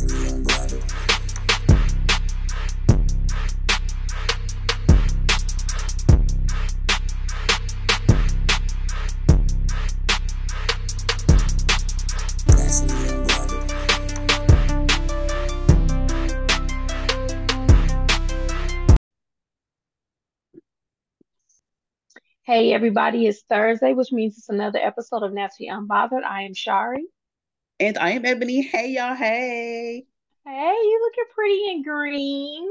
Hey everybody, it's Thursday, which means it's another episode of Naturally Unbothered. I am Shari. And I am Ebony. Hey y'all, hey. Hey, you looking pretty in green.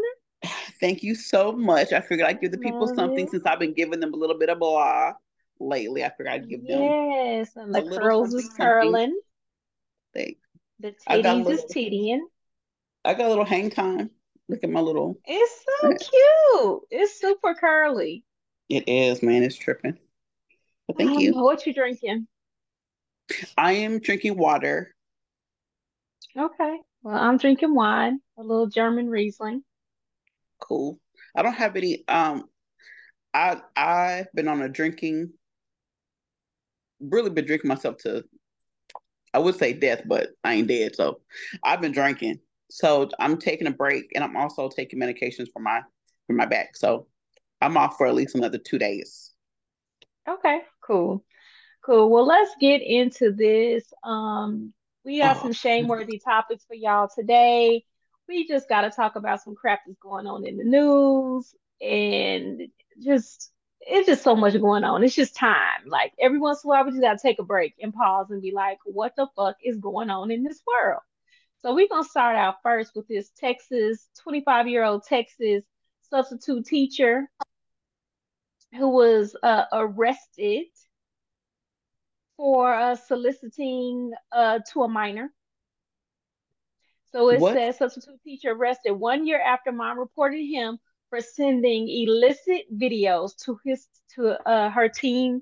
Thank you so much. I figured I'd give the people Love something it. since I've been giving them a little bit of blah lately. I figured I'd give them Yes, and the curls is curling. They, The I got a titties is tittying. I got a little hang time. Look at my little. It's so cute. It's super curly. It is, man. It's tripping. But thank Um, you. what you drinking? I am drinking water. Okay. Well, I'm drinking wine, a little German Riesling. Cool. I don't have any. Um, I I've been on a drinking. Really been drinking myself to. I would say death, but I ain't dead. So I've been drinking. So I'm taking a break, and I'm also taking medications for my for my back. So I'm off for at least another two days. Okay, cool. Cool. Well, let's get into this. Um, we got Oh, some shame-worthy topics for y'all today. We just got to talk about some crap that's going on in the news and just it's just so much going on. It's just time. Like every once in a while, we just got to take a break and pause and be like, what the fuck is going on in this world? So we're gonna start out first with this Texas 25-year-old Texas substitute teacher who was uh, arrested for uh, soliciting uh, to a minor. So it what? says substitute teacher arrested one year after mom reported him for sending illicit videos to his to uh, her teen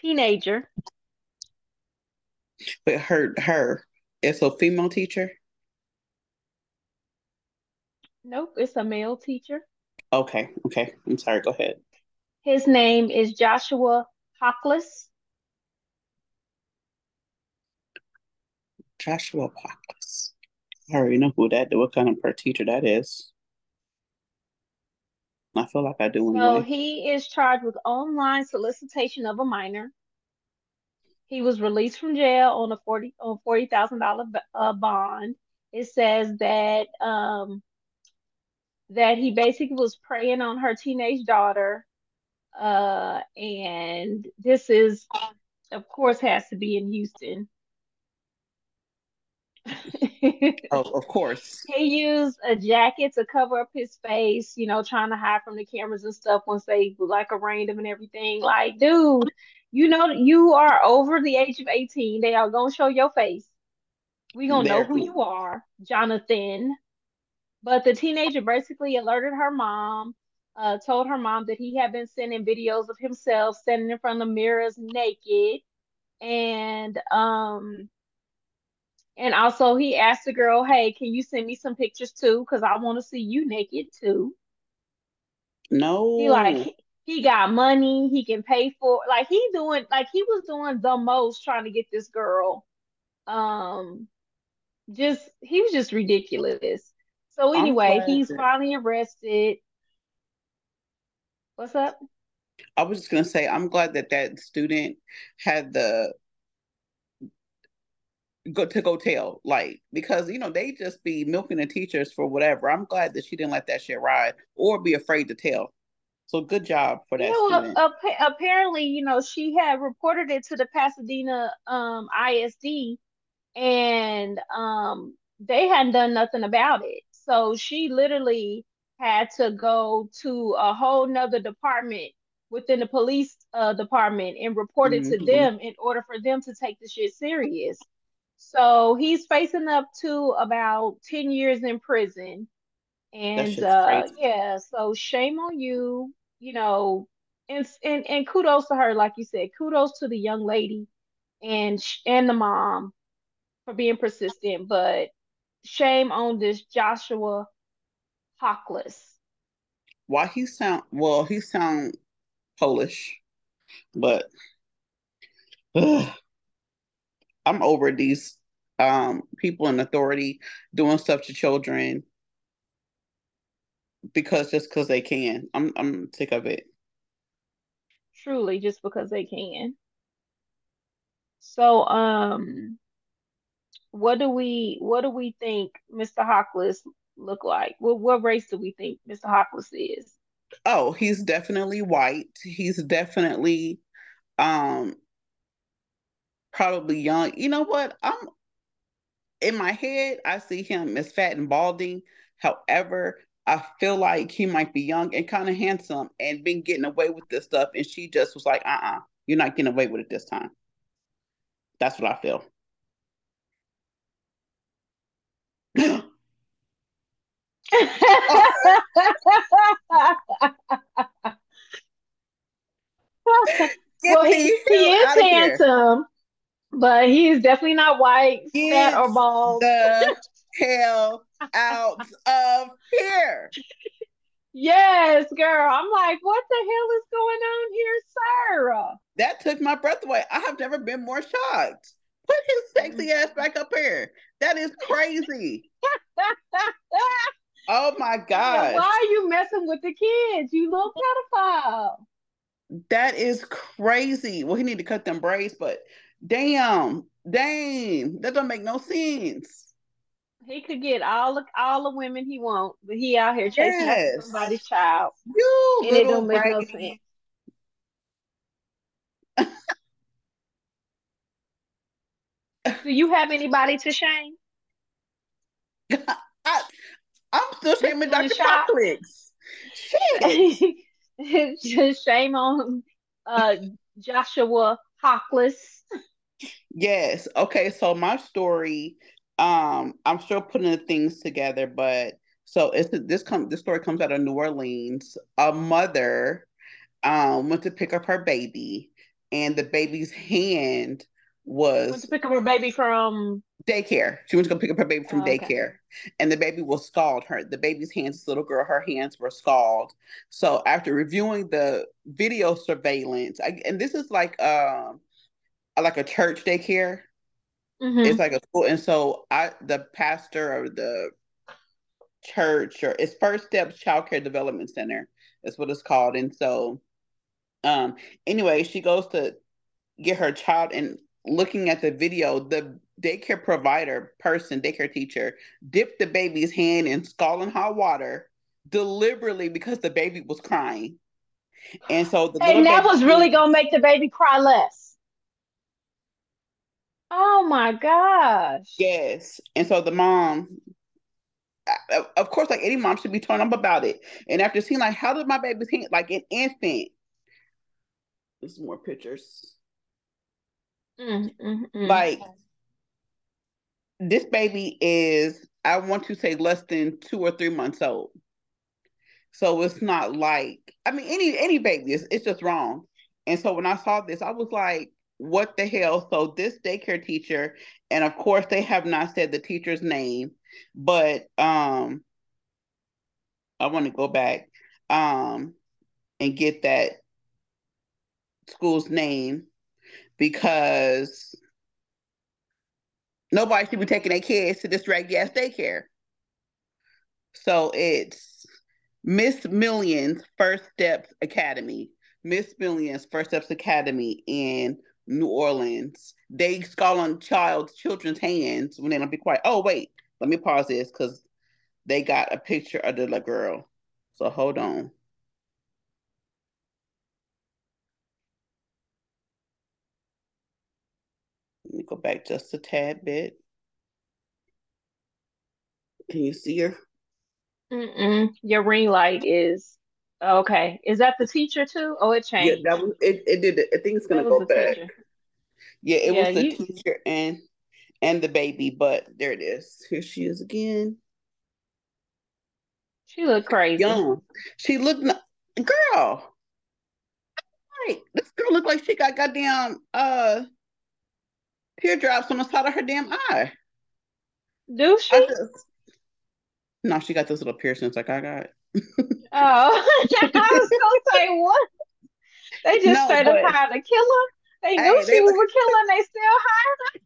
teenager. But her her it's a female teacher. Nope, it's a male teacher. Okay, okay. I'm sorry. Go ahead. His name is Joshua Hawkless. Joshua Parkless. I already know who that. What kind of per teacher that is. I feel like I do So he is charged with online solicitation of a minor. He was released from jail on a forty on forty thousand dollar uh, bond. It says that um that he basically was preying on her teenage daughter. Uh, and this is, of course, has to be in Houston. Oh, of course. He used a jacket to cover up his face, you know, trying to hide from the cameras and stuff once they like arraigned him and everything. Like, dude, you know you are over the age of 18. They are gonna show your face. We gonna know who you are, Jonathan. But the teenager basically alerted her mom, uh, told her mom that he had been sending videos of himself standing in front of the mirrors naked. And um and also he asked the girl, Hey, can you send me some pictures too? Because I want to see you naked too. No, He like he got money, he can pay for like he doing like he was doing the most trying to get this girl. Um just he was just ridiculous. So anyway, he's finally arrested. What's up? I was just gonna say I'm glad that that student had the go to go tell like because you know they just be milking the teachers for whatever. I'm glad that she didn't let that shit ride or be afraid to tell. So good job for that well, student. appa- apparently, you know, she had reported it to the Pasadena um ISD and um they hadn't done nothing about it. So she literally had to go to a whole nother department within the police uh department and report it to hmm them in order for them to take the shit serious. So he's facing up to about 10 years in prison. And uh yeah, so shame on you, you know, and and and kudos to her, like you said, kudos to the young lady and sh- and the mom for being persistent, but shame on this Joshua Hockless. Why he sound well, he sound Polish, but ugh, I'm over these. um, people in authority doing stuff to children because just because they can. I'm I'm sick of it. Truly, just because they can. So, um, what do we what do we think Mr. Hawkless look like? What what race do we think Mr. Hawkless is? Oh, he's definitely white. He's definitely um probably young. You know what? I'm in my head, I see him as fat and balding. However, I feel like he might be young and kind of handsome and been getting away with this stuff. And she just was like, uh uh-uh, uh, you are not getting away with it this time. That's what I feel. well, he, he is handsome, but he is definitely not white, Get fat, or bald. The hell out of here. Yes, girl. I'm like, what the hell is going on here, Sarah? That took my breath away. I have never been more shocked. Put his sexy ass back up here. That is crazy. oh my god! Why are you messing with the kids? You little pedophile. That is crazy. Well, he need to cut them braids, but damn, damn, that don't make no sense. He could get all the all the women he wants, but he out here chasing yes. somebody's child. You and it don't make no sense. Do you have anybody to shame? I, am still shaming Dr. Complex. Just shame on uh, Joshua Hawkless. Yes. Okay. So my story um, I'm still putting the things together, but so it's this come this story comes out of New Orleans. A mother um went to pick up her baby, and the baby's hand was went to pick up her baby from daycare. She went to go pick up her baby from oh, daycare, and the baby was scalded. Her the baby's hands, this little girl, her hands were scalded. So after reviewing the video surveillance, I, and this is like um like a church daycare. Mm-hmm. It's like a school, and so I, the pastor of the church, or it's First Steps Child Care Development Center, is what it's called. And so, um, anyway, she goes to get her child, and looking at the video, the daycare provider person, daycare teacher, dipped the baby's hand in scalding hot water deliberately because the baby was crying. And so the and that was really gonna make the baby cry less. Oh my gosh. Yes. And so the mom, of course, like any mom should be torn up about it. And after seeing like, how did my baby's hand, like an infant, there's more pictures. Mm, mm, mm. Like this baby is, I want to say less than two or three months old. So it's not like, I mean, any any baby, it's, it's just wrong. And so when I saw this, I was like, what the hell? So this daycare teacher, and of course they have not said the teacher's name, but um I want to go back um and get that school's name because nobody should be taking their kids to this drag ass daycare. So it's Miss Millions First Steps Academy. Miss Millions First Steps Academy in New Orleans. They scald on child's children's hands when they don't be quiet. Oh wait, let me pause this because they got a picture of the little girl. So hold on. Let me go back just a tad bit. Can you see her? Mm-mm. Your ring light is Okay, is that the teacher too? Oh, it changed. Yeah, that was it. It did. I think it's gonna go back. Teacher. Yeah, it yeah, was the you... teacher and and the baby, but there it is. Here she is again. She looked crazy. Young. She looked girl. Right, this girl looked like she got goddamn uh teardrops on the side of her damn eye. Do she? Just... no, she got those little piercings like I got. oh, I was gonna say what? They just no, straight up hired a killer. They knew hey, she they, was a killer, and they still hired her.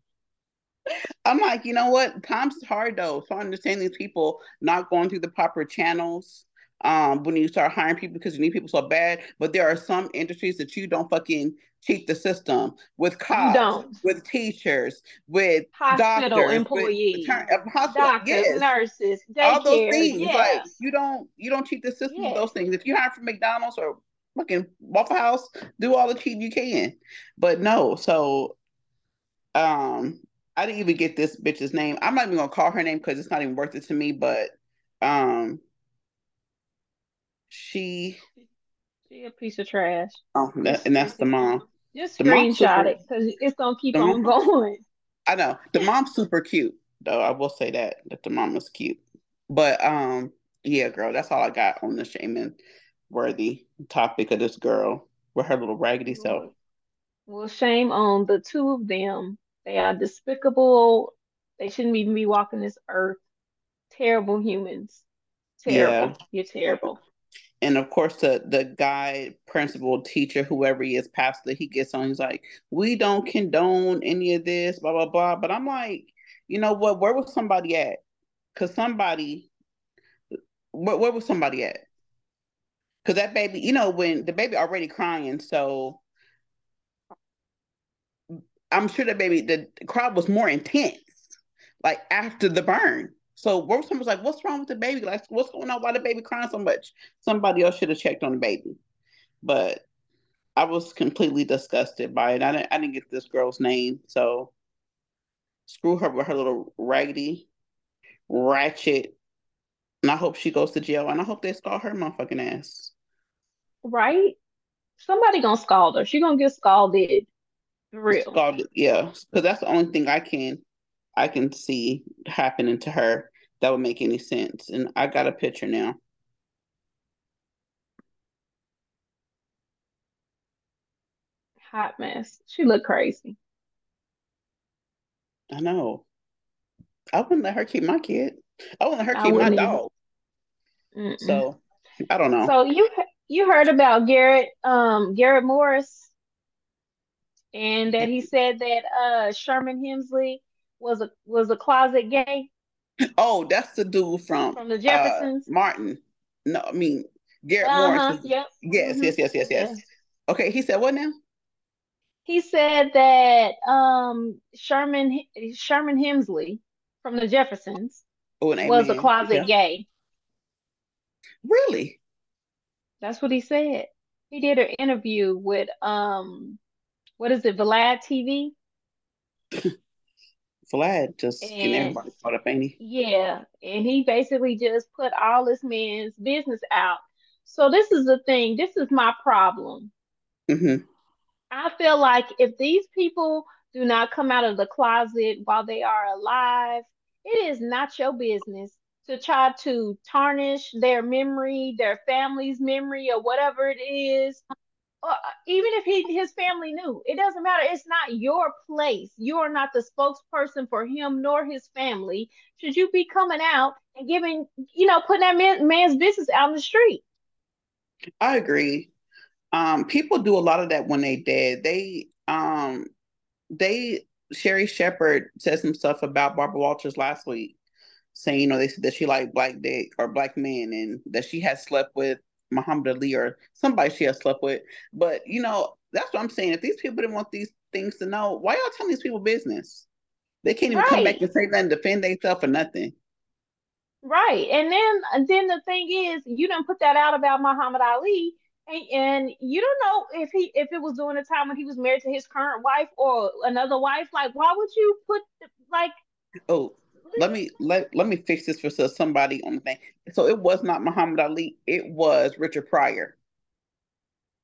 I'm like, you know what? Times hard though. So I understand these people not going through the proper channels um, when you start hiring people because you need people so bad. But there are some industries that you don't fucking cheat the system with cops, with teachers, with hospital doctors, employees, with uh, hospital, doctors, yes. nurses, all those things. Yeah. Like you don't you don't cheat the system yeah. with those things. If you hire from McDonald's or fucking Waffle House, do all the cheating you can. But no, so um I didn't even get this bitch's name. I'm not even gonna call her name because it's not even worth it to me, but um she she a piece of trash. Oh, that, and that's the mom. Just screenshot it because it's gonna keep on going. I know the mom's super cute, though. I will say that that the mom is cute. But um, yeah, girl, that's all I got on the shaming worthy topic of this girl with her little raggedy self. Well, shame on the two of them. They are despicable. They shouldn't even be walking this earth. Terrible humans. Terrible. Yeah. You're terrible and of course the the guy principal teacher whoever he is pastor he gets on he's like we don't condone any of this blah blah blah. But i'm like you know what? Where was somebody at? Because somebody where, where was somebody at? Because that baby you know when the baby already crying so i'm sure that baby the crowd was more intense like after the burn so Wilson was like, "What's wrong with the baby? Like, what's going on? Why the baby crying so much? Somebody else should have checked on the baby." But I was completely disgusted by it. I didn't. I didn't get this girl's name, so screw her with her little raggedy, ratchet. And I hope she goes to jail. And I hope they scald her motherfucking ass. Right? Somebody gonna scald her. She gonna get scalded. For real. Scalded, yeah. Because that's the only thing I can I can see happening to her that would make any sense. And I got a picture now. Hot mess. She looked crazy. I know. I wouldn't let her keep my kid. I wouldn't let her keep my dog. Mm-mm. So I don't know. So you you heard about Garrett um Garrett Morris and that he said that uh Sherman Hemsley was a was a closet gay? Oh, that's the dude from from the Jeffersons. Uh, Martin. No, I mean Garrett uh-huh, Morris. Yep. Yes, mm-hmm. yes, yes, yes, yes, yes. Okay, he said what now? He said that um Sherman Sherman Hemsley from the Jeffersons oh, was a closet yeah. gay. Really? That's what he said. He did an interview with um what is it, Vlad TV? Vlad just and, getting everybody caught up, ain't he? Yeah, and he basically just put all this man's business out. So this is the thing. This is my problem. Mm-hmm. I feel like if these people do not come out of the closet while they are alive, it is not your business to try to tarnish their memory, their family's memory, or whatever it is even if he his family knew, it doesn't matter. It's not your place. You are not the spokesperson for him nor his family. Should you be coming out and giving, you know, putting that man, man's business out in the street? I agree. Um, people do a lot of that when they dead. They um they Sherri Shepherd said some stuff about Barbara Walters last week, saying you know they said that she liked black dick or black men and that she had slept with Muhammad Ali or somebody she has slept with. But you know, that's what I'm saying. If these people didn't want these things to know, why y'all telling these people business? They can't even right. come back and say nothing, defend themselves or nothing. Right. And then and then the thing is, you don't put that out about Muhammad Ali. And, and you don't know if he if it was during the time when he was married to his current wife or another wife. Like, why would you put like oh let me let let me fix this for somebody on the thing. So it was not Muhammad Ali. It was Richard Pryor.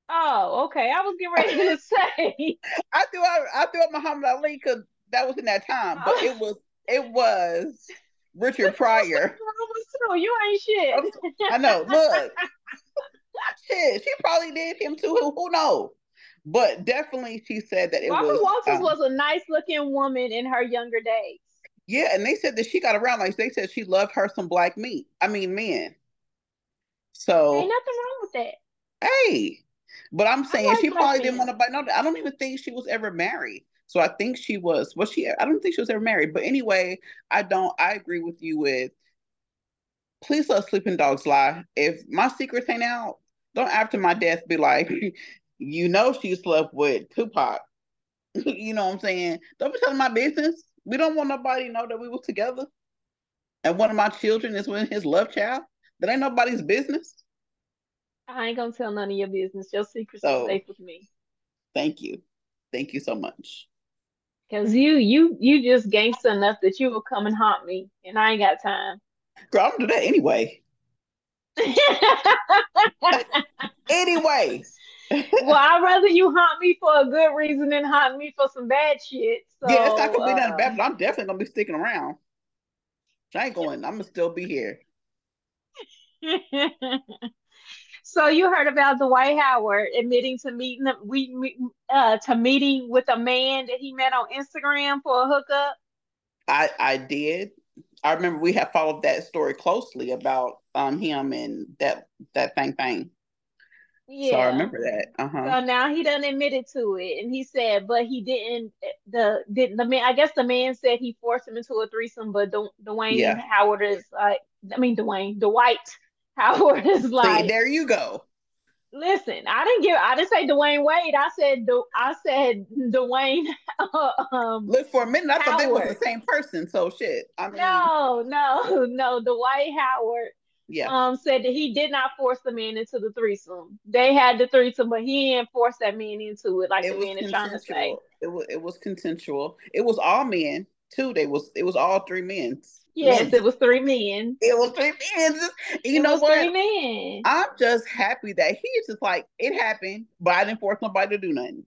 Oh, okay. I was getting ready to say. I threw out I threw out Muhammad Ali because that was in that time, but it was it was Richard Pryor. you ain't shit. I know. Look, shit. She probably did him too. Who, who knows? But definitely, she said that it Barbara was. Walters um, was a nice looking woman in her younger days. Yeah, and they said that she got around like they said she loved her some black meat. I mean men. So ain't nothing wrong with that. Hey, but I'm saying like she probably didn't want to buy no. I don't even think she was ever married. So I think she was. Was she? I don't think she was ever married. But anyway, I don't. I agree with you. With please let sleeping dogs lie. If my secrets ain't out, don't after my death be like, you know, she slept with Tupac. you know what I'm saying? Don't be telling my business. We don't want nobody to know that we were together. And one of my children is with his love child. That ain't nobody's business. I ain't gonna tell none of your business. Your secrets so, are safe with me. Thank you. Thank you so much. Cause you you you just gangster enough that you will come and haunt me, and I ain't got time. Girl, I don't do that anyway. anyway. Well, I'd rather you haunt me for a good reason than haunt me for some bad shit. So, yeah, it's not gonna be nothing bad, but I'm definitely gonna be sticking around. I ain't going. I'm gonna still be here. so you heard about Dwight Howard admitting to meeting we uh, to meeting with a man that he met on Instagram for a hookup. I I did. I remember we have followed that story closely about um him and that that thing thing. Yeah. So I remember that. Uh-huh. So now he done admitted to it, and he said, but he didn't. The didn't the man? I guess the man said he forced him into a threesome, but the, Dwayne yeah. Howard is like, I mean Dwayne Dwight Howard is like. See, there you go. Listen, I didn't give. I didn't say Dwyane Wade. I said I said Dwayne. um, Look for a minute. I thought they were the same person. So shit. I mean, no, no, no. Dwight Howard yeah. um, said that he did not force the man into the threesome. They had the threesome, but he didn't force that man into it like it the man is trying to say. It was it was consensual. It was all men too. They was it was all three men. Yes, men. it was three men. It was three men. You it know what? Three men. I'm just happy that he's just like it happened, but I didn't force nobody to do nothing.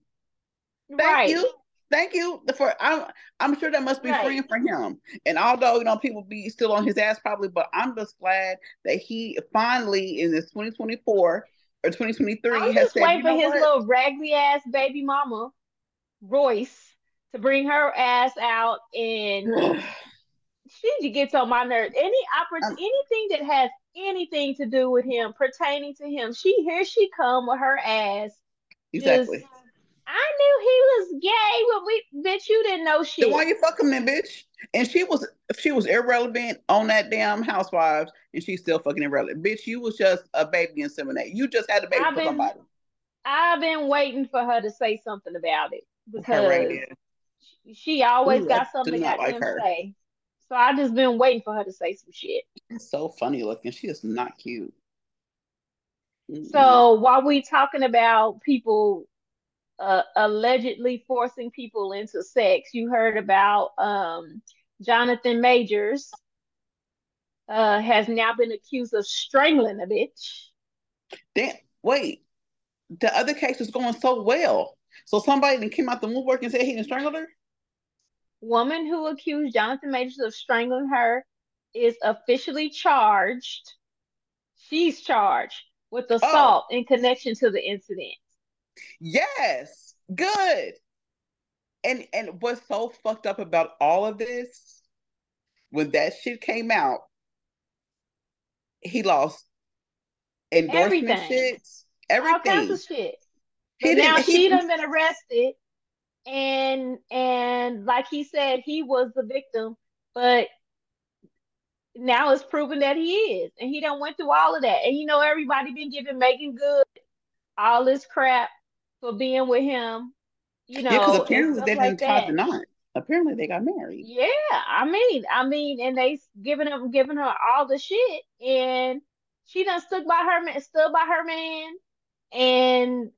Thank right. you. Thank you for I'm I'm sure that must be right. freeing for him. And although you know people be still on his ass probably, but I'm just glad that he finally in this 2024 or 2023 I'm has just waiting for his what? little raggedy ass baby mama, Royce, to bring her ass out and she just gets on my nerves. Any oppor- um, anything that has anything to do with him pertaining to him, she here she come with her ass. Exactly. Just, I knew he was gay, but we bitch, you didn't know shit. Then why you fucking then, bitch? And she was she was irrelevant on that damn Housewives, and she's still fucking irrelevant. Bitch, you was just a baby in inseminate. You just had a baby I've for been, somebody. I've been waiting for her to say something about it because she, she always Ooh, got something to like say. So I just been waiting for her to say some shit. It's so funny looking. She is not cute. So while we talking about people uh, allegedly forcing people into sex. You heard about um, Jonathan Majors uh, has now been accused of strangling a bitch. Damn, wait, the other case is going so well. So somebody came out the woodwork and said he didn't strangle her? Woman who accused Jonathan Majors of strangling her is officially charged. She's charged with oh. assault oh. in connection to the incident. Yes, good. And and what's so fucked up about all of this, when that shit came out, he lost endorsement everything. shit, everything. All kinds of shit. But now she done been arrested, and and like he said, he was the victim, but now it's proven that he is, and he done went through all of that. And you know, everybody been giving making Good all this crap for being with him. You know, yeah, apparently they didn't the knot. Apparently they got married. Yeah, I mean, I mean, and they giving him giving her all the shit, and she done stood by her man, stood by her man, and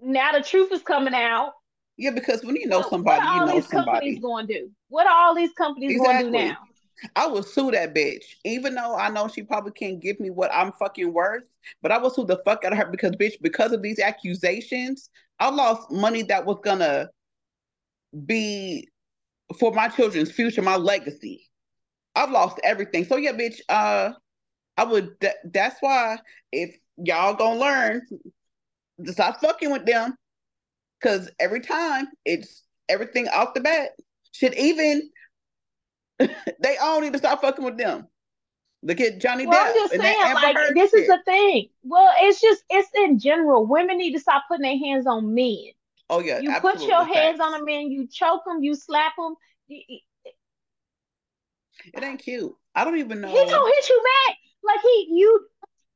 now the truth is coming out. Yeah, because when you know somebody, what, what you know these. Companies going to do? What are all these companies exactly. going to do now? I will sue that bitch, even though I know she probably can't give me what I'm fucking worth. But I will sue the fuck out of her because, bitch, because of these accusations, I lost money that was gonna be for my children's future, my legacy. I've lost everything. So yeah, bitch. Uh, I would. Th- that's why if y'all gonna learn to stop fucking with them, because every time it's everything off the bat. Should even they all need to stop fucking with them. Look at Johnny well, Depp. I'm just saying, like, this shit. is the thing. Well, it's just it's in general. Women need to stop putting their hands on men. Oh yeah, you put your absolutely hands on a man, you choke him, you slap him. It ain't cute. I don't even know. he don't hit you back. Like he, you,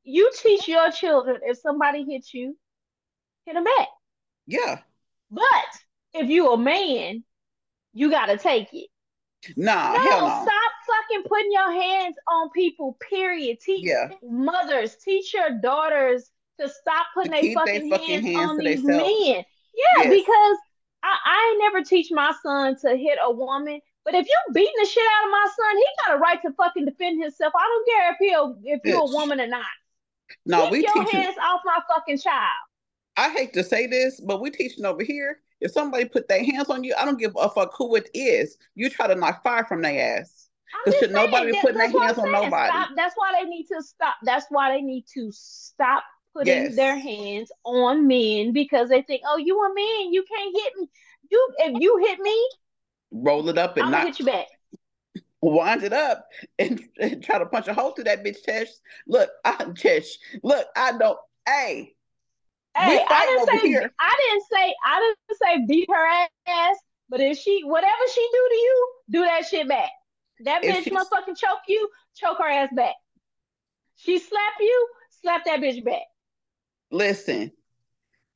you teach your children if somebody hits you, hit them back. Yeah, But if you a man, you gotta take it. Nah, No, hell no. stop fucking putting your hands on people. Period. Teach Yeah, mothers, teach your daughters to stop putting to their fucking, fucking hands, hands on these themselves. men. Yeah, Yes. because I, I never teach my son to hit a woman. But if you beating the shit out of my son, he got a right to fucking defend himself. I don't care if he if you're a woman or not. No, Keep we your hands off my fucking child. I hate to say this, but we're teaching over here. If somebody put their hands on you, I don't give a fuck who it is. You try to knock fire from their ass. Because should nobody that- putting their that's hands on nobody. Stop. That's why they need to stop. That's why they need to stop putting Yes. their hands on men because they think, oh, you a man, you can't hit me. You if you hit me, Roll it up and not hit you back. wind it up and, and try to punch a hole through that bitch chest. Look, I chest. Look, I don't. Hey, Hey, I didn't say here. I didn't say I didn't say beat her ass, but if she whatever she do to you, do that shit back. That If bitch motherfucking choke you, choke her ass back. She slap you, slap that bitch back. listen.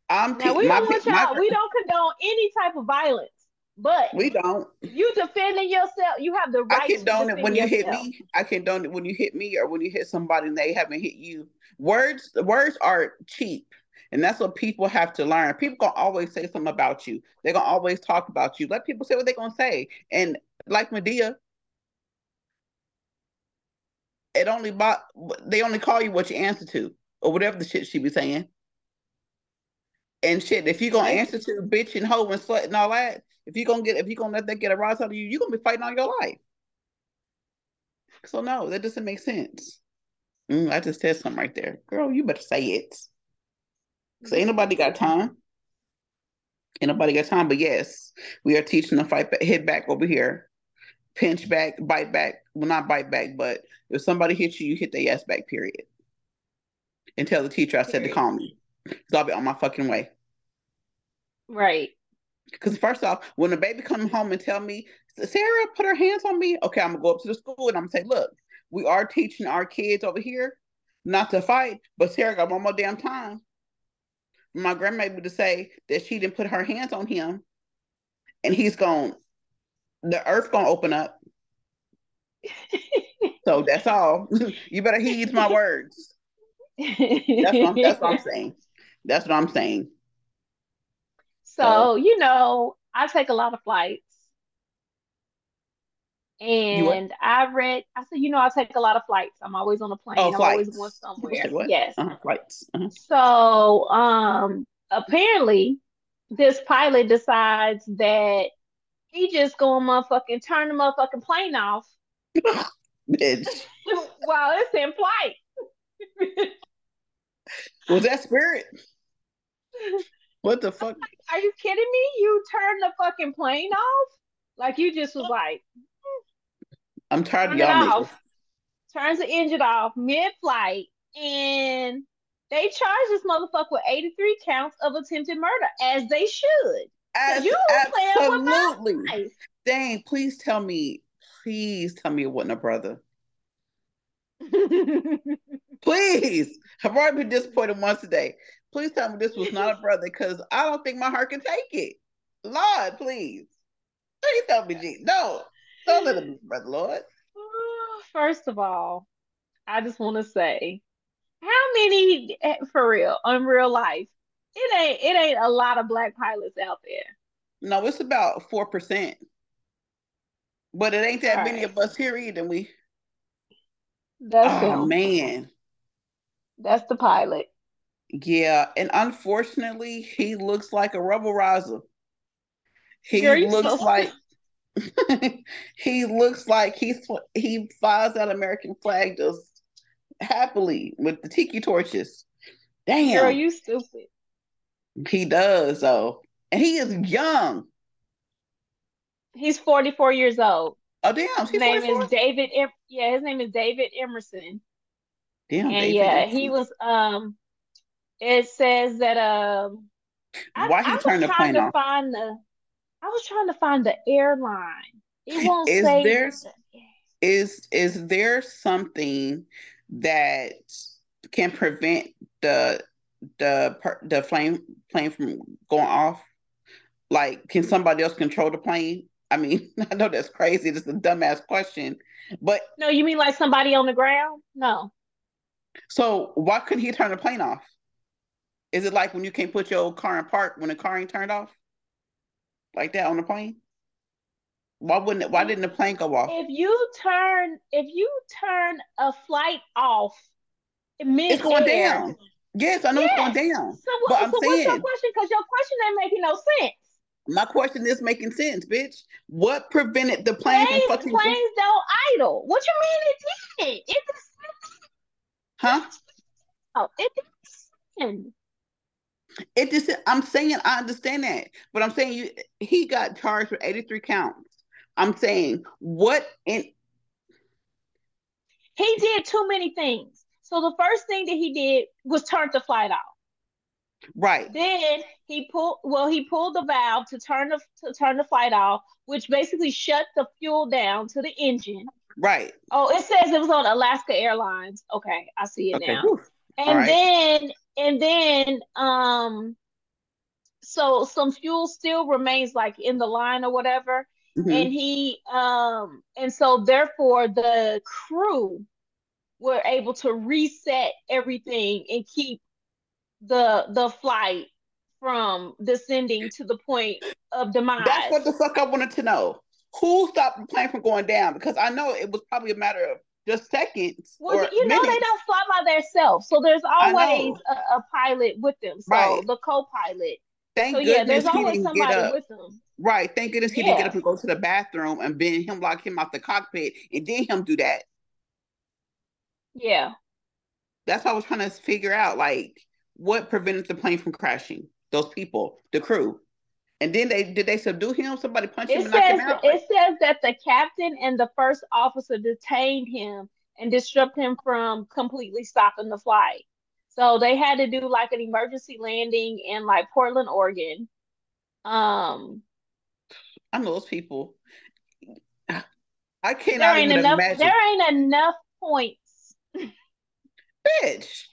I'm Now we my, don't want y'all, we don't condone any type of violence, but we don't. you defending yourself, you have the I right to condone it when you hit me. I condone it when you hit me or when you hit somebody and they haven't hit you. Words, words are cheap. And that's what people have to learn. People gonna always say something about you. They're gonna always talk about you. Let people say what they're gonna say. And like Madea, it only bought they only call you what you answer to, or whatever the shit she be saying. And shit, if you're gonna answer to bitch and hoe and slut and all that, if you're gonna get if you're gonna let that get a rise out of you, you're gonna be fighting all your life. So no, that doesn't make sense. Mm, I just said something right there. Girl, you better say it. Because ain't nobody got time. Ain't nobody got time. But yes, we are teaching to fight back, hit back over here. Pinch back, bite back. Well, not bite back, but if somebody hits you, you hit their ass back, period. And tell the teacher I said to call me. Because I'll be on my fucking way. Right. Because first off, when the baby come home and tell me, Sarah put her hands on me, okay, I'm gonna go up to the school and I'm gonna say, look, we are teaching our kids over here not to fight, but Sarah got one more damn time. My grandma able to say that she didn't put her hands on him, and he's going, the earth gonna open up. So that's all. you better heed my words. That's what I'm, that's what I'm saying. That's what I'm saying. So, you know, I take a lot of flights. And I read, I said, you know, I take a lot of flights. I'm always on a plane. Oh, I'm always flights. going People say somewhere. what? Yes. Uh-huh, flights. Uh-huh. So, um, apparently, this pilot decides that he just gonna motherfucking turn the motherfucking plane off Bitch. while it's in flight. Was that spirit? What the fuck? Are you kidding me? You turn the fucking plane off? Like you just was like, I'm tired turn of y'all niggas. off, turns the engine off mid-flight, and they charge this motherfucker with 83 counts of attempted murder, as they should. As- you playing absolutely. life. Dang, please tell me, please tell me it wasn't a brother. Please. I've already been disappointed once today. Please tell me this was not a brother because I don't think my heart can take it. Lord, please. Please tell me, G. No, don't let be brother, Lord. First of all, I just want to say, how many eh, for real, in real life, it ain't it ain't a lot of black pilots out there. No, it's about 4%. But it ain't that All many right. of us here either. We, That's oh man. That's the pilot. Yeah, and unfortunately, he looks like a rebel rouser. He Girl, looks so- like he looks like he's he flies that American flag just happily with the tiki torches. Damn, Girl, you stupid. he does though, and he is young. He's 44 years old. Oh damn, His name 44? is David. Em- yeah, his name is David Emerson. Damn, and David yeah, Emerson. he was. Um, it says that um, Why I, he I turned the plane to off? find the I was trying to find the airline. It won't Is say there is is there something that can prevent the the the plane plane from going off? Like, can somebody else control the plane? I mean, I know that's crazy. It's a dumbass question, but No, you mean like somebody on the ground? No. so why couldn't he turn the plane off? Is it like when you can't put your car in park when the car ain't turned off, like that on the plane? Why wouldn't it? Why didn't the plane go off? If you turn if you turn a flight off it means It's going down. Yes, I know it's going down. So, But I'm so what's your question? Because your question ain't making no sense. My question is making sense, bitch. What prevented the plane Planes, from fucking? planes don't idle. What you mean it did? It Huh? oh, it didn't. It just. I'm saying I understand that, but I'm saying you. He got charged with 83 counts. I'm saying what in He did too many things. So the first thing that he did was turn the flight off. right, Then he pulled well, he pulled the valve to turn the to turn the flight off, which basically shut the fuel down to the engine. right. Oh, it says it was on Alaska Airlines. Okay, I see it Okay. now. whew. And right. then and then um so some fuel still remains like in the line or whatever. Mhm. And he um and so therefore the crew were able to reset everything and keep the the flight from descending to the point of demise. That's what the fuck I wanted to know. Who stopped the plane from going down? Because I know it was probably a matter of just seconds well, or you know they don't fly by themselves, so there's always a, a pilot with them. So Right. the co-pilot. Thank So yeah, goodness there's he always didn't get up. with them. Right. Thank goodness he didn't get up and go to the bathroom and then him lock him out the cockpit and then him do that. Yeah. That's what I was trying to figure out. Like, what prevented the plane from crashing? Those people, the crew. And then they did they subdue him? Somebody punch him It him says out? it says that the captain and the first officer detained him and disrupted him from completely stopping the flight. So they had to do like an emergency landing in like Portland, Oregon. Um, I know those people. I there cannot ain't even enough. imagine. There ain't enough points. Bitch.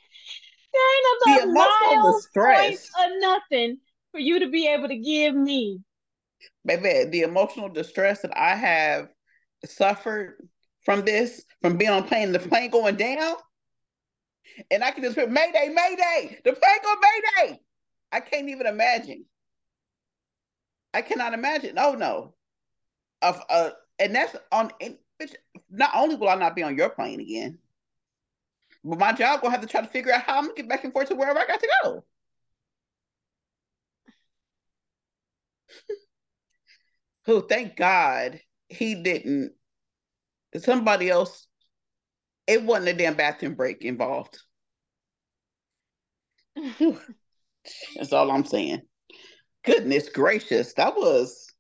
There ain't The enough emotional miles, points, or nothing for you to be able to give me. Baby, the emotional distress that I have suffered from this, from being on plane, the plane going down, and I can just put Mayday, Mayday, the plane going Mayday. I can't even imagine. I cannot imagine. Oh no. Of uh, and that's on. Not only will I not be on your plane again, but my job will have to try to figure out how I'm gonna get back and forth to wherever I got to go. Oh, thank God he didn't. Somebody else. It wasn't a damn bathroom break involved. That's all I'm saying. Goodness gracious, that was.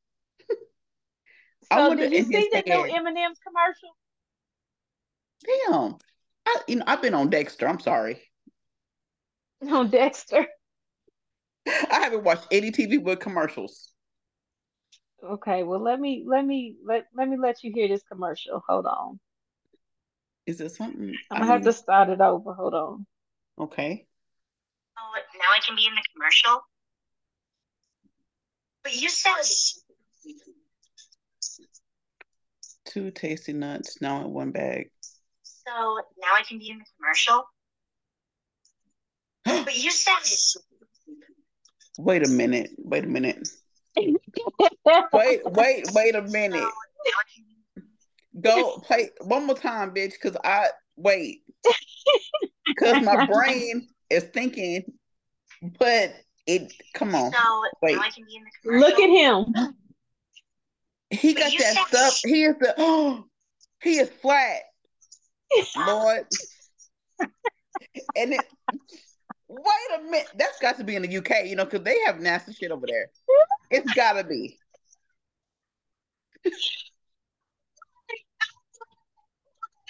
I So wonder did you see the new M&M's commercial? Damn. I, you know, I've been on Dexter. I'm sorry. No, Dexter. I haven't watched any TV with commercials. Okay, well let me let me let let me let you hear this commercial. Hold on. Is it something? I'm gonna have mean, to start it over. Hold on. Okay. Oh, now I can be in the commercial? But you said Two tasty nuts now in one bag. so now I can be in the commercial? But you said Wait a minute. Wait a minute. Wait, wait, wait a minute. now I Go play one more time, bitch, because I wait. Because my brain is thinking, but it come on. so wait. now I can be in the commercial. Look at him. He But got that said- stuff. He is the oh he is flat, Lord. and it wait a minute. That's got to be in the UK, you know, because they have nasty shit over there. It's gotta be.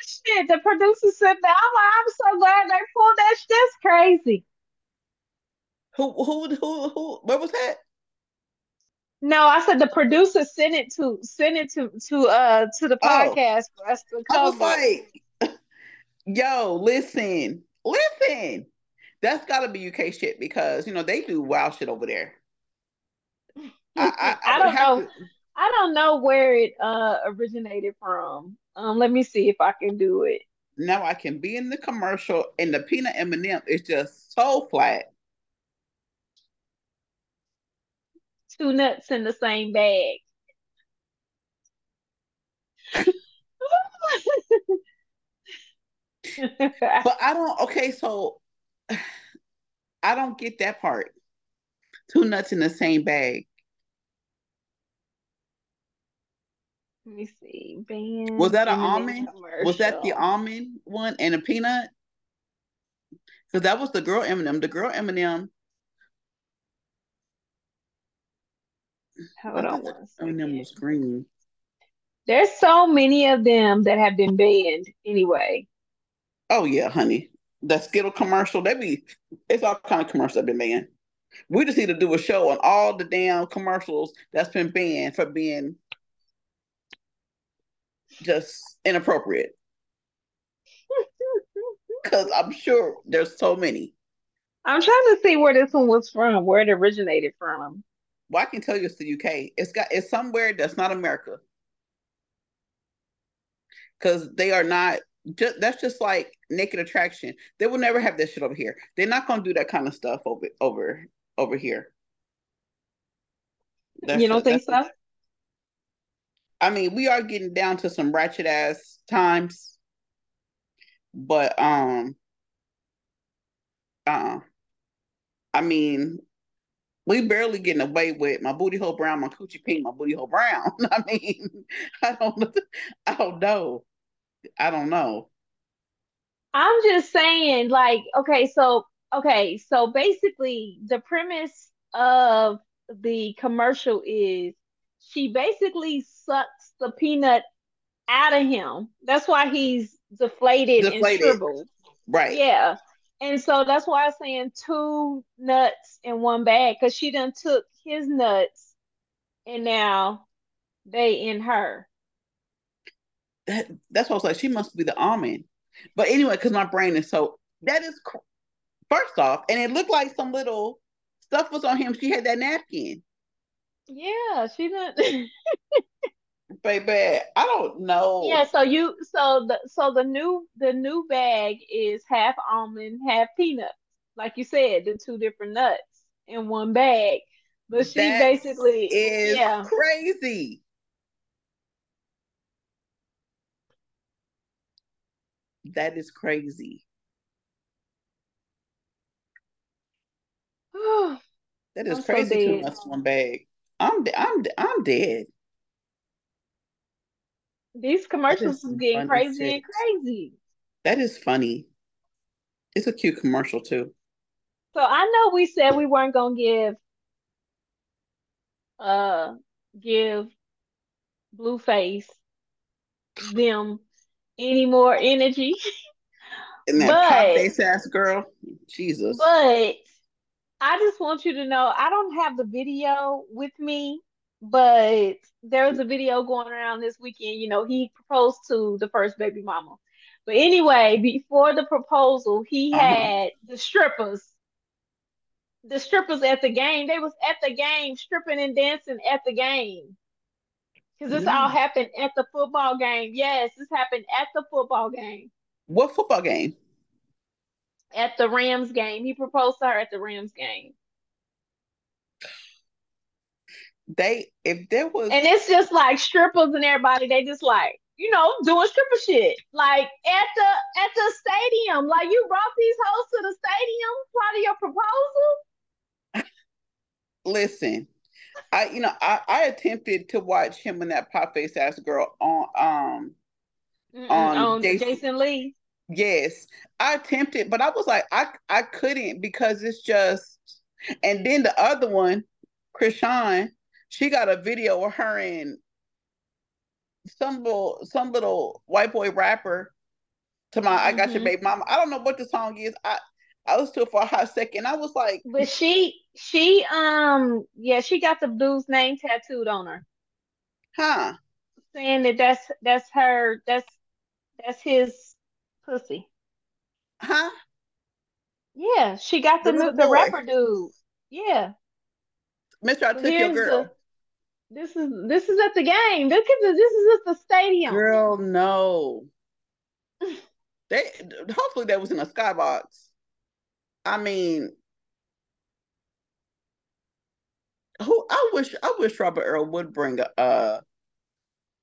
Shit, the producer said that. I'm like, I'm so glad they pulled that. shit. That's crazy. Who who who who? What was that? No, I said the producer sent it to send it to to uh to the Oh, podcast for us to I was like, yo, listen, listen. That's got to be UK shit because you know they do wild shit over there. I I, I I don't know. to. I don't know where it uh originated from. Um, let me see if I can do it. Now I can be in the commercial, and the peanut M and M is just so flat. Two nuts in the same bag. But I don't. Okay, so I don't get that part. Two nuts in the same bag. Let me see. Band Was that an almond? Was that the almond one and a peanut? Because that was the girl M&M. The girl. I Hold on thought the one second. was green. There's so many of them that have been banned anyway. Oh yeah, honey. The Skittle commercial. They be. It's all kind of commercials that been banned. We just need to do a show on all the damn commercials that's been banned for being just inappropriate. Because I'm sure there's so many. I'm trying to see where this one was from, where it originated from. Well, I can tell you it's the UK. It's got it's somewhere that's not America. Because they are not just that's just like naked attraction. They will never have that shit over here. They're not gonna do that kind of stuff over over over here. That's You don't think so? I mean, we are getting down to some ratchet ass times, but um uh I mean we barely getting away with my booty hole brown, my coochie pink, my booty hole brown. I mean, I don't I don't know. I don't know. I'm just saying, like, okay, so okay, so basically the premise of the commercial is she basically sucks the peanut out of him. That's why he's deflated and shriveled. Right. Yeah. And so that's why I'm saying two nuts in one bag, because she done took his nuts and now they in her. That, that's what I was like. She must be the almond. But anyway, because my brain is so that is first off, and it looked like some little stuff was on him. She had that napkin. Yeah, she done Baby, I don't know. Yeah, so you so the so the new the new bag is half almond, half peanut. Like you said, the two different nuts in one bag. But she That basically is yeah. crazy. That is crazy. That is I'm so crazy. Two dead. nuts, one bag. I'm de- I'm I'm dead. These commercials is getting crazy and crazy. That is funny. It's a cute commercial too. So I know we said we weren't gonna give uh give Blueface them any more energy, And that pop but face ass girl, Jesus. But I just want you to know I don't have the video with me, but there was a video going around this weekend. You know, he proposed to the first baby mama. But anyway, before the proposal, he Uh-huh. had the strippers. The strippers at the game. They was at the game stripping and dancing at the game. Because this all happened at the football game. Yes, this happened at the football game. What football game? At the Rams game. He proposed to her at the Rams game. They if there was And it's just like strippers and everybody, they just like, you know, doing stripper shit. Like at the at the stadium. Like you brought these hoes to the stadium part of your proposal. listen, I you know I I attempted to watch him and that pop face ass girl on um Mm-mm, On on Jason- Jason Lee. Yes I attempted but I was like I I couldn't because it's just and then the other one Chrisean she got a video of her and some little some little white boy rapper to my I got your Mhm. baby mama I don't know what the song is I I was to it for a hot second. I was like, But she she um yeah, she got the dude's name tattooed on her, huh? saying that that's that's her that's that's his pussy. Huh? Yeah, she got the The the rapper dude. Yeah. Mister, I took your girl. the this is this is at the game. At the this is at the stadium. Girl, no. They hopefully that was in a skybox. I mean, who I wish I wish Robert Earl would bring a uh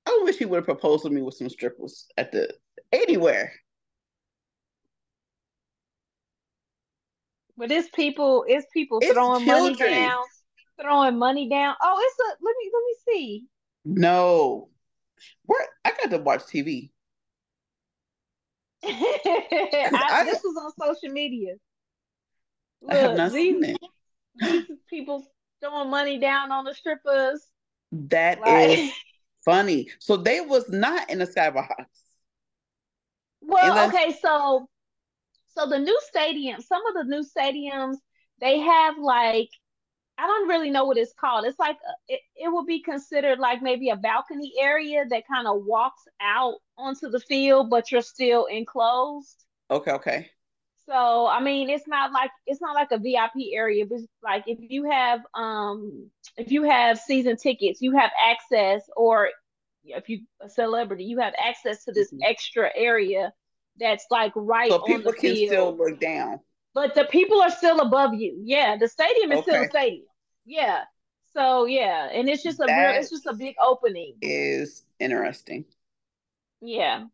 I wish he would have proposed to me with some strippers at the anywhere. But it's people, it's people It's throwing money down, throwing money down. Oh, it's a let me let me see. No. Where I got to watch TV. I, I- this was on social media. I have Look, not seen these, it. these people throwing money down on the strippers. That is Like, funny. So they was not in the skybox. well, Unless- okay, so so the new stadium, some of the new stadiums, they have like I don't really know what it's called. It's like it, it would be considered like maybe a balcony area that kind of walks out onto the field, but you're still enclosed. Okay, okay. So I mean, it's not like it's not like a VIP area, but like if you have um if you have season tickets, you have access, or if you a celebrity, you have access to this Mhm. extra area that's like right So on people the can field. still look down. But the people are still above you. Yeah, the stadium is still a stadium. Yeah. So yeah, and it's just a real, it's just a big opening. Is interesting. Yeah.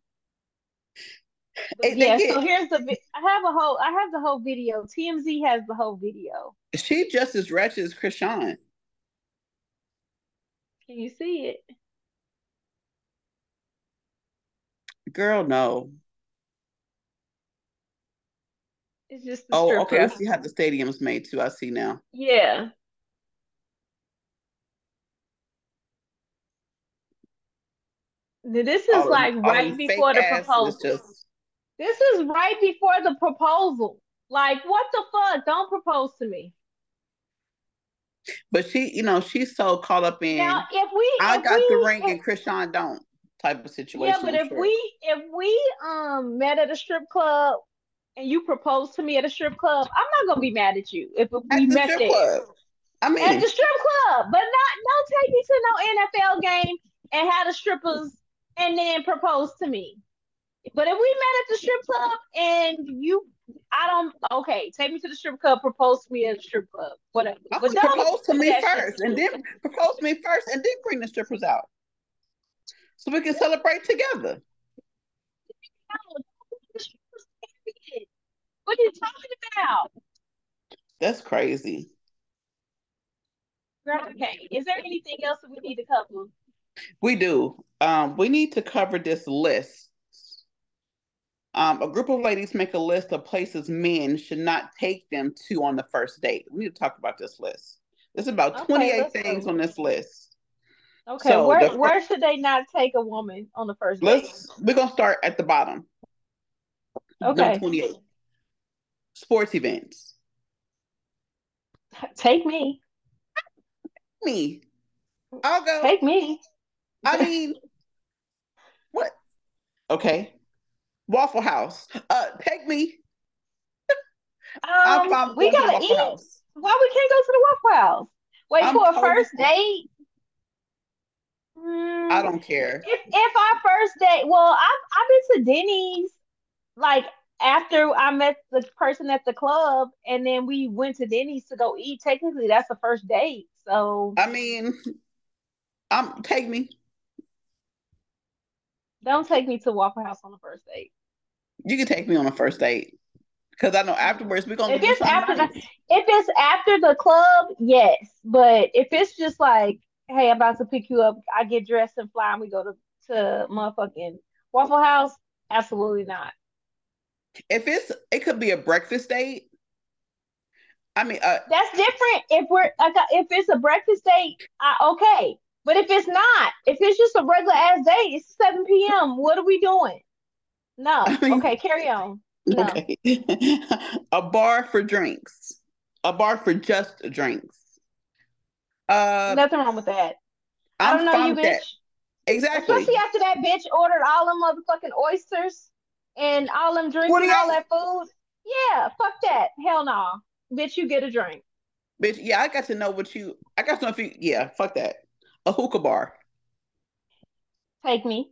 Yeah, get- so here's the I have a whole I have the whole video. TMZ has the whole video. She just as wretched as Chrisean. Can you see it? Girl, no. It's just the Oh, okay. I see how the stadium's made too. I see now. Yeah. This is All like right them fake before the proposal. just- This is right before the proposal. Like, what the fuck? Don't propose to me. but she, you know, she's so caught up in Now, if we, I if got we, the ring if- and Chrisean don't type of situation. yeah, but if sure. we, if we um met at a strip club and you proposed to me at a strip club, I'm not gonna be mad at you if we at the met strip there. club. I at the strip club, but not don't take me to no NFL game and have the strippers and then propose to me. But if we met at the strip club and you, I don't. Okay, take me to the strip club, propose to me at the strip club, whatever. I But propose to me first, and then propose to me first, and then bring the strippers out, so we can celebrate together. What are you talking about? That's crazy. Okay, is there anything else that we need to cover? We do. Um, we need to cover this list. Um, a group of ladies make a list of places men should not take them to on the first date. We need to talk about this list. There's about Okay, 28 things go. on this list. Okay, So, where where should they not take a woman on the first date? Let's we're gonna start at the bottom. Okay, Number 28. Sports events. take me, Me. I'll go. take me. I mean, what? Okay. Waffle House. Uh, take me. Um, we gotta eat. House. Why we can't go to the Waffle House? Wait I'm for a first date? Mm, I don't care. If if our first date, well, I've I've been to Denny's like after I met the person at the club, and then we went to Denny's to go eat. Technically, that's the first date. So I mean, um, take me. don't take me to Waffle House on the first date. You can take me on the first date. Because I know afterwards we're gonna get. If it's after nice. the if it's after the club, yes. But if it's just like, hey, I'm about to pick you up, I get dressed and fly, and we go to to motherfucking Waffle House, absolutely not. If it's it could be a breakfast date. I mean, uh, That's different. If we're if it's a breakfast date, I, okay. But if it's not, if it's just a regular ass date, it's 7 p.m. What are we doing? No. I mean- okay, carry on. No. Okay. a bar for drinks. A bar for just drinks. Uh, Nothing wrong with that. I I'm don't know you, with that. bitch. Exactly. Especially after that bitch ordered all them motherfucking oysters and all them drinks and all that food. Yeah, fuck that. Hell no. Bitch, you get a drink. Bitch, yeah, I got to know what you. I got to know if you. Yeah, fuck that. A hookah bar, Take me.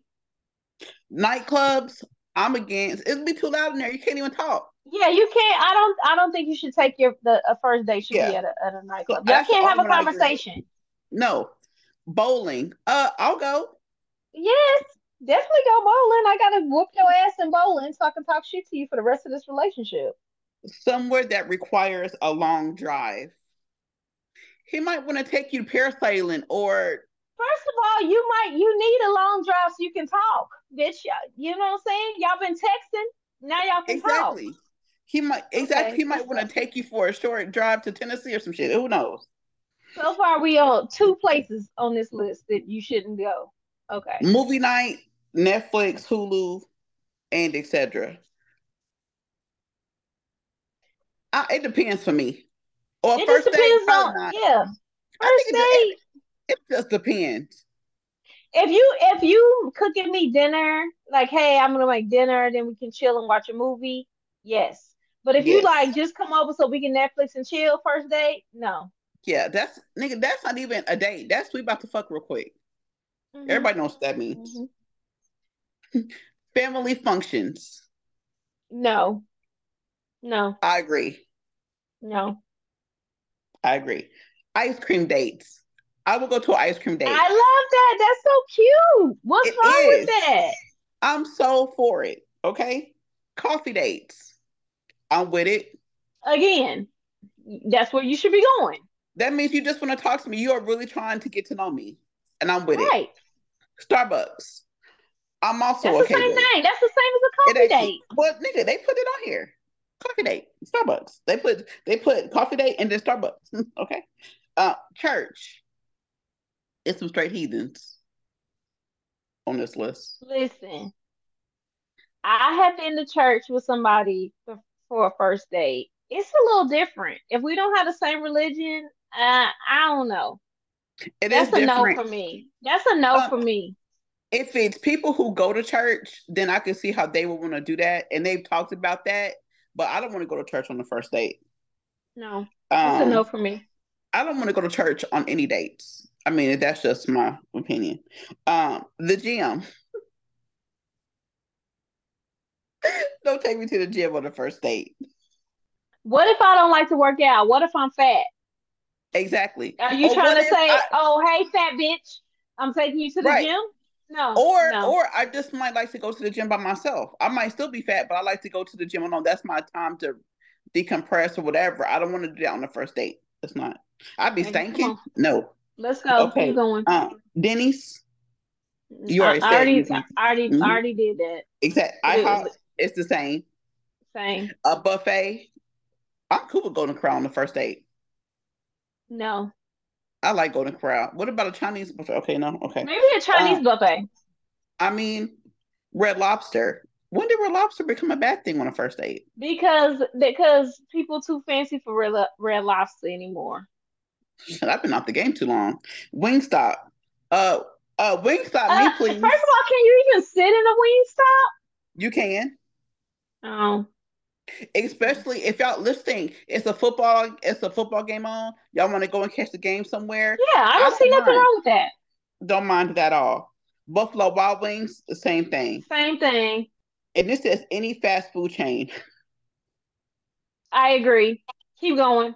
nightclubs. I'm against. It'll be too loud in there. You can't even talk. Yeah, you can't. I don't. I don't think you should take your the a first date should be at a at a nightclub. Y'all can't have a only one I agree with. conversation. No, bowling. Uh, I'll go. Yes, definitely go bowling. I gotta whoop your ass in bowling so I can talk shit to you for the rest of this relationship. Somewhere that requires a long drive. He might want to take you parasailing or First of all, you might you need a long drive so you can talk, bitch. You know what I'm saying? Y'all been texting. Now y'all can talk. exactly. He might exactly. Okay, he might want to take you for a short drive to Tennessee or some shit. Who knows? So far, we on two places on this list that you shouldn't go. Okay. Movie night, Netflix, Hulu, and etc. Uh, it depends for me. Or It first just depends probably on not. yeah. I First think it, date. it, it just depends. If you if you cooking me dinner, like hey, I'm gonna make dinner, then we can chill and watch a movie. Yes. But if you like just come over so we can Netflix and chill first date, no. Yeah, that's nigga. That's not even a date. That's we about to fuck real quick. Mhm, Everybody knows what that means. mhm. Family functions. No. No. I agree. No. I agree. Ice cream dates. I will go to an ice cream date. I love that. That's so cute. What's It wrong with is. that? I'm so for it. Okay. Coffee dates. I'm with it. Again, that's where you should be going. That means you just want to talk to me. You are really trying to get to know me, and I'm with Right. it. Starbucks. I'm also That's okay the same with thing. That's the same as a coffee date. Well, nigga, they put it on here. Coffee date, Starbucks. They put they put coffee date and then Starbucks. okay. Uh, church. It's some straight heathens on this list. Listen, I have been to church with somebody for, for a first date. It's a little different. If we don't have the same religion, uh, I don't know. It is That's a no different. for me. That's a no Um, for me. If it's people who go to church, then I can see how they would want to do that, and they've talked about that. But I don't want to go to church on the first date. No, that's a Um, no for me. I don't want to go to church on any dates. I mean, that's just my opinion. Um, the gym. don't take me to the gym on the first date. What if I don't like to work out? What if I'm fat? Exactly. Are you Or trying to say, I- "Oh, hey, fat bitch, I'm taking you to the Right. gym"? No. or no. or I just might like to go to the gym by myself. I might still be fat, but I like to go to the gym alone. That's my time to decompress or whatever. I don't want to do that on the first date. It's not. I'd be stinking. No. Let's go. Okay. Keep going. Um, Denny's. You already I said already, you can- I already, Mhm. I already did that. Exact. But it IHOP. It's the same. Same. A buffet. I'm cool with Golden Corral on the first date. No. I like Golden Corral. What about a Chinese buffet? Okay, no, okay. Maybe a Chinese Um, buffet. I mean, Red Lobster. When did Red Lobster become a bad thing on a first date? Because because people too fancy for red, red lobster anymore. Shit, I've been off the game too long. Wingstop. Uh, uh, Wingstop, Uh, me please. first of all, can you even sit in a wing stop? You can, Oh, especially if y'all listening. It's a football. It's a football game on. Y'all want to go and catch the game somewhere? yeah, I I don't don't see nothing mind. wrong with that. Don't mind it at all. Buffalo Wild Wings, the same thing. Same thing. And this is any fast food chain. I agree. Keep going.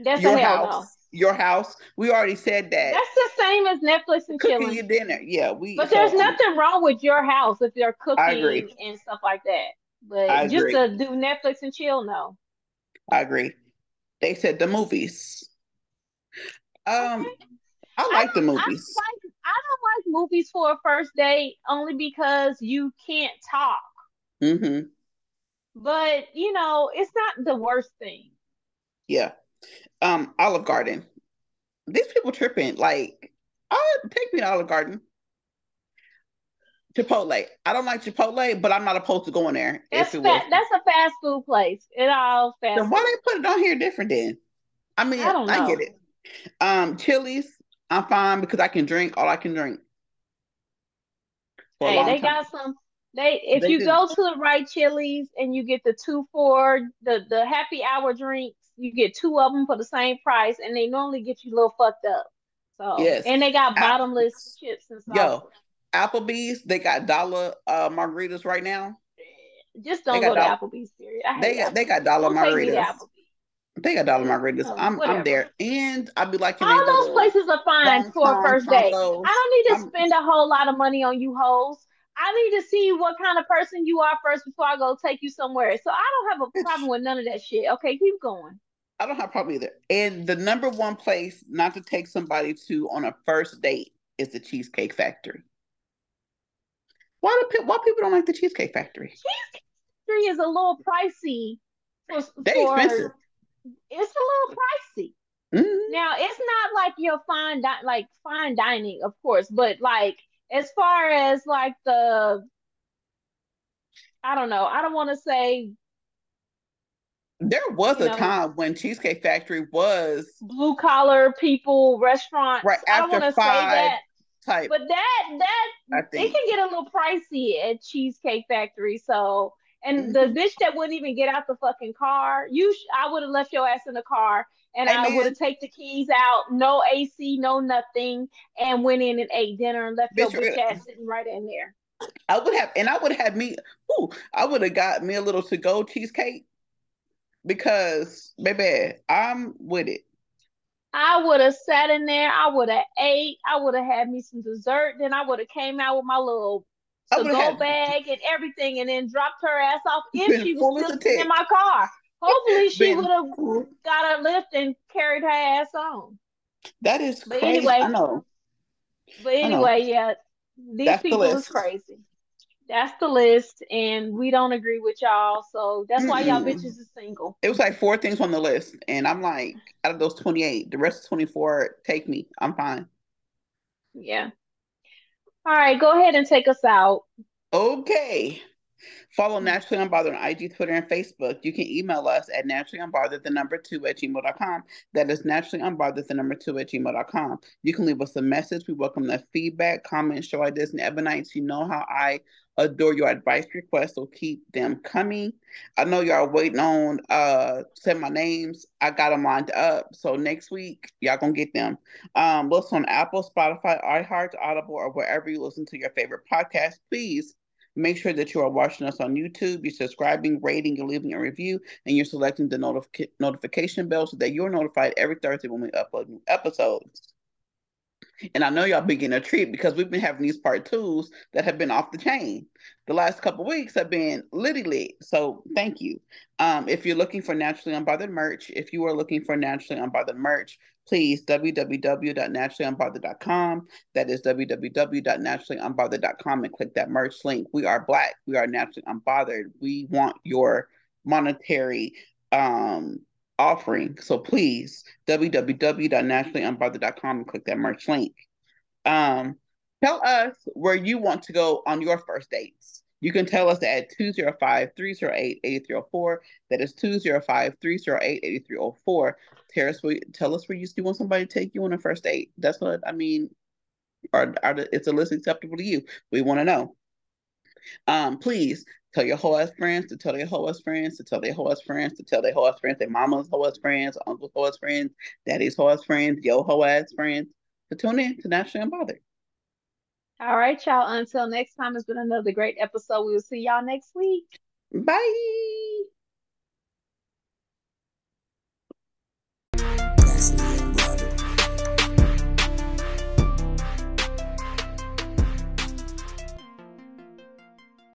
That's your hell no. house. Your house. We already said that. That's the same as Netflix and cooking chilling. your dinner. Yeah, we. But so, there's nothing wrong with your house if they're cooking and stuff like that. But I just agree. to do Netflix and chill, no. I agree. They said the movies. Um, I like the I don't movies. like I don't like movies for a first date only because you can't talk. Mm-hmm. But you know, it's not the worst thing. Yeah. Um, Olive Garden. These people tripping. Like, oh, take me to Olive Garden. Chipotle. I don't like Chipotle, but I'm not opposed to going there That's fa- that's a fast food place. It all fast. Then why they put it on here different then? I mean, I I get it. Um, Chili's, I'm fine because I can drink all I can drink. Hey, they time. got some. They if They you do. go to the right Chili's and you get the two for the the happy hour drinks, you get two of them for the same price, and they normally get you a little fucked up. So Yes. and they got I- bottomless chips and Yo, salsa. Applebee's, they got dollar uh margaritas right now. Just don't go to dollar- Applebee's. Period. They got they got dollar Don't take me to margaritas. They got dollar margaritas. no, I'm whatever. I'm there, and I'd be like, All those places are fine for a first date. I don't need to I'm- spend a whole lot of money on you hoes. I need to see what kind of person you are first before I go take you somewhere. So I don't have a problem with none of that shit. Okay, keep going. I don't have a problem either. And the number one place not to take somebody to on a first date is the Cheesecake Factory. Why do pe- why people don't like the Cheesecake Factory? Cheesecake Factory is a little pricey. For, They expensive. It's a little pricey. Mhm. Now it's not like your fine di- like fine dining, of course, but like as far as like the I don't know, I don't want to say There was a know- time when Cheesecake Factory was blue collar people restaurant. Right, I don't after want to say five, that, type. but that that it can get a little pricey at Cheesecake Factory. So, and the Mm-hmm. bitch that wouldn't even get out the fucking car, you, sh- I would have left your ass in the car, and I would have take the keys out, no AC, no nothing, and went in and ate dinner and left your Bitch, bitch ass sitting right in there. I would have, and I would have me. Ooh, I would have got me a little to go cheesecake because, baby, I'm with it. I would have sat in there. I would have ate. I would have had me some dessert. Then I would have came out with my little I to go had- bag and everything, and then dropped her ass off if Been she was still in tick. my car. Hopefully, she Been would have got a lift and carried her ass on. That is But crazy. anyway, I know. But know. anyway, yeah, these That's the people is list. crazy. That's the list, and we don't agree with y'all. So that's why y'all bitches is single. It was like four things on the list, and I'm like, out of those 28, the rest of 24, take me. I'm fine. Yeah. All right, go ahead and take us out. Okay. Follow Mm. Naturally Unbothered on IG, Twitter, and Facebook. You can email us at naturallyunbothered, the number two at gmail.com. That is naturally unbothered, the number two at gmail.com. You can leave us a message. We welcome that feedback, comments, show ideas, and Ebonites. You know how I adore your advice requests, so keep them coming. I know y'all waiting on uh send my names. I got them lined up. So next week, y'all gonna get them. Um, listen on Apple, Spotify, iHeart, Audible, or wherever you listen to your favorite podcast. Please make sure that you are watching us on YouTube, you're subscribing, rating, you're leaving a review, and you're selecting the notif- notification bell so that you're notified every Thursday when we upload new episodes. And I know y'all been getting a treat because we've been having these part twos that have been off the chain. The last couple weeks have been litty lit. So thank you. Um, if you're looking for naturally unbothered merch, if you are looking for naturally unbothered merch, please www.naturallyunbothered.com. That is www.naturallyunbothered.com and click that merch link. We are black. We are naturally unbothered. We want your monetary um offering. So please www.naturallyunbothered.com and click that merch link. Um tell us where you want to go on your first dates. You can tell us at 205-308-8304. That is 205-308-8304. Tell us where, tell us where you still want somebody to take you on a first date. That's what I mean. Are, are is the list acceptable to you? We want to know. Um, please tell your whole ass friends to tell their whole ass friends to tell their whole ass friends to tell their whole ass friends, their mama's whole ass friends, uncle's whole ass friends, daddy's whole ass friends, your whole ass friends to tune in to Naturally Unbothered. All right, y'all. Until next time, it's been another great episode. We will see y'all next week. Bye.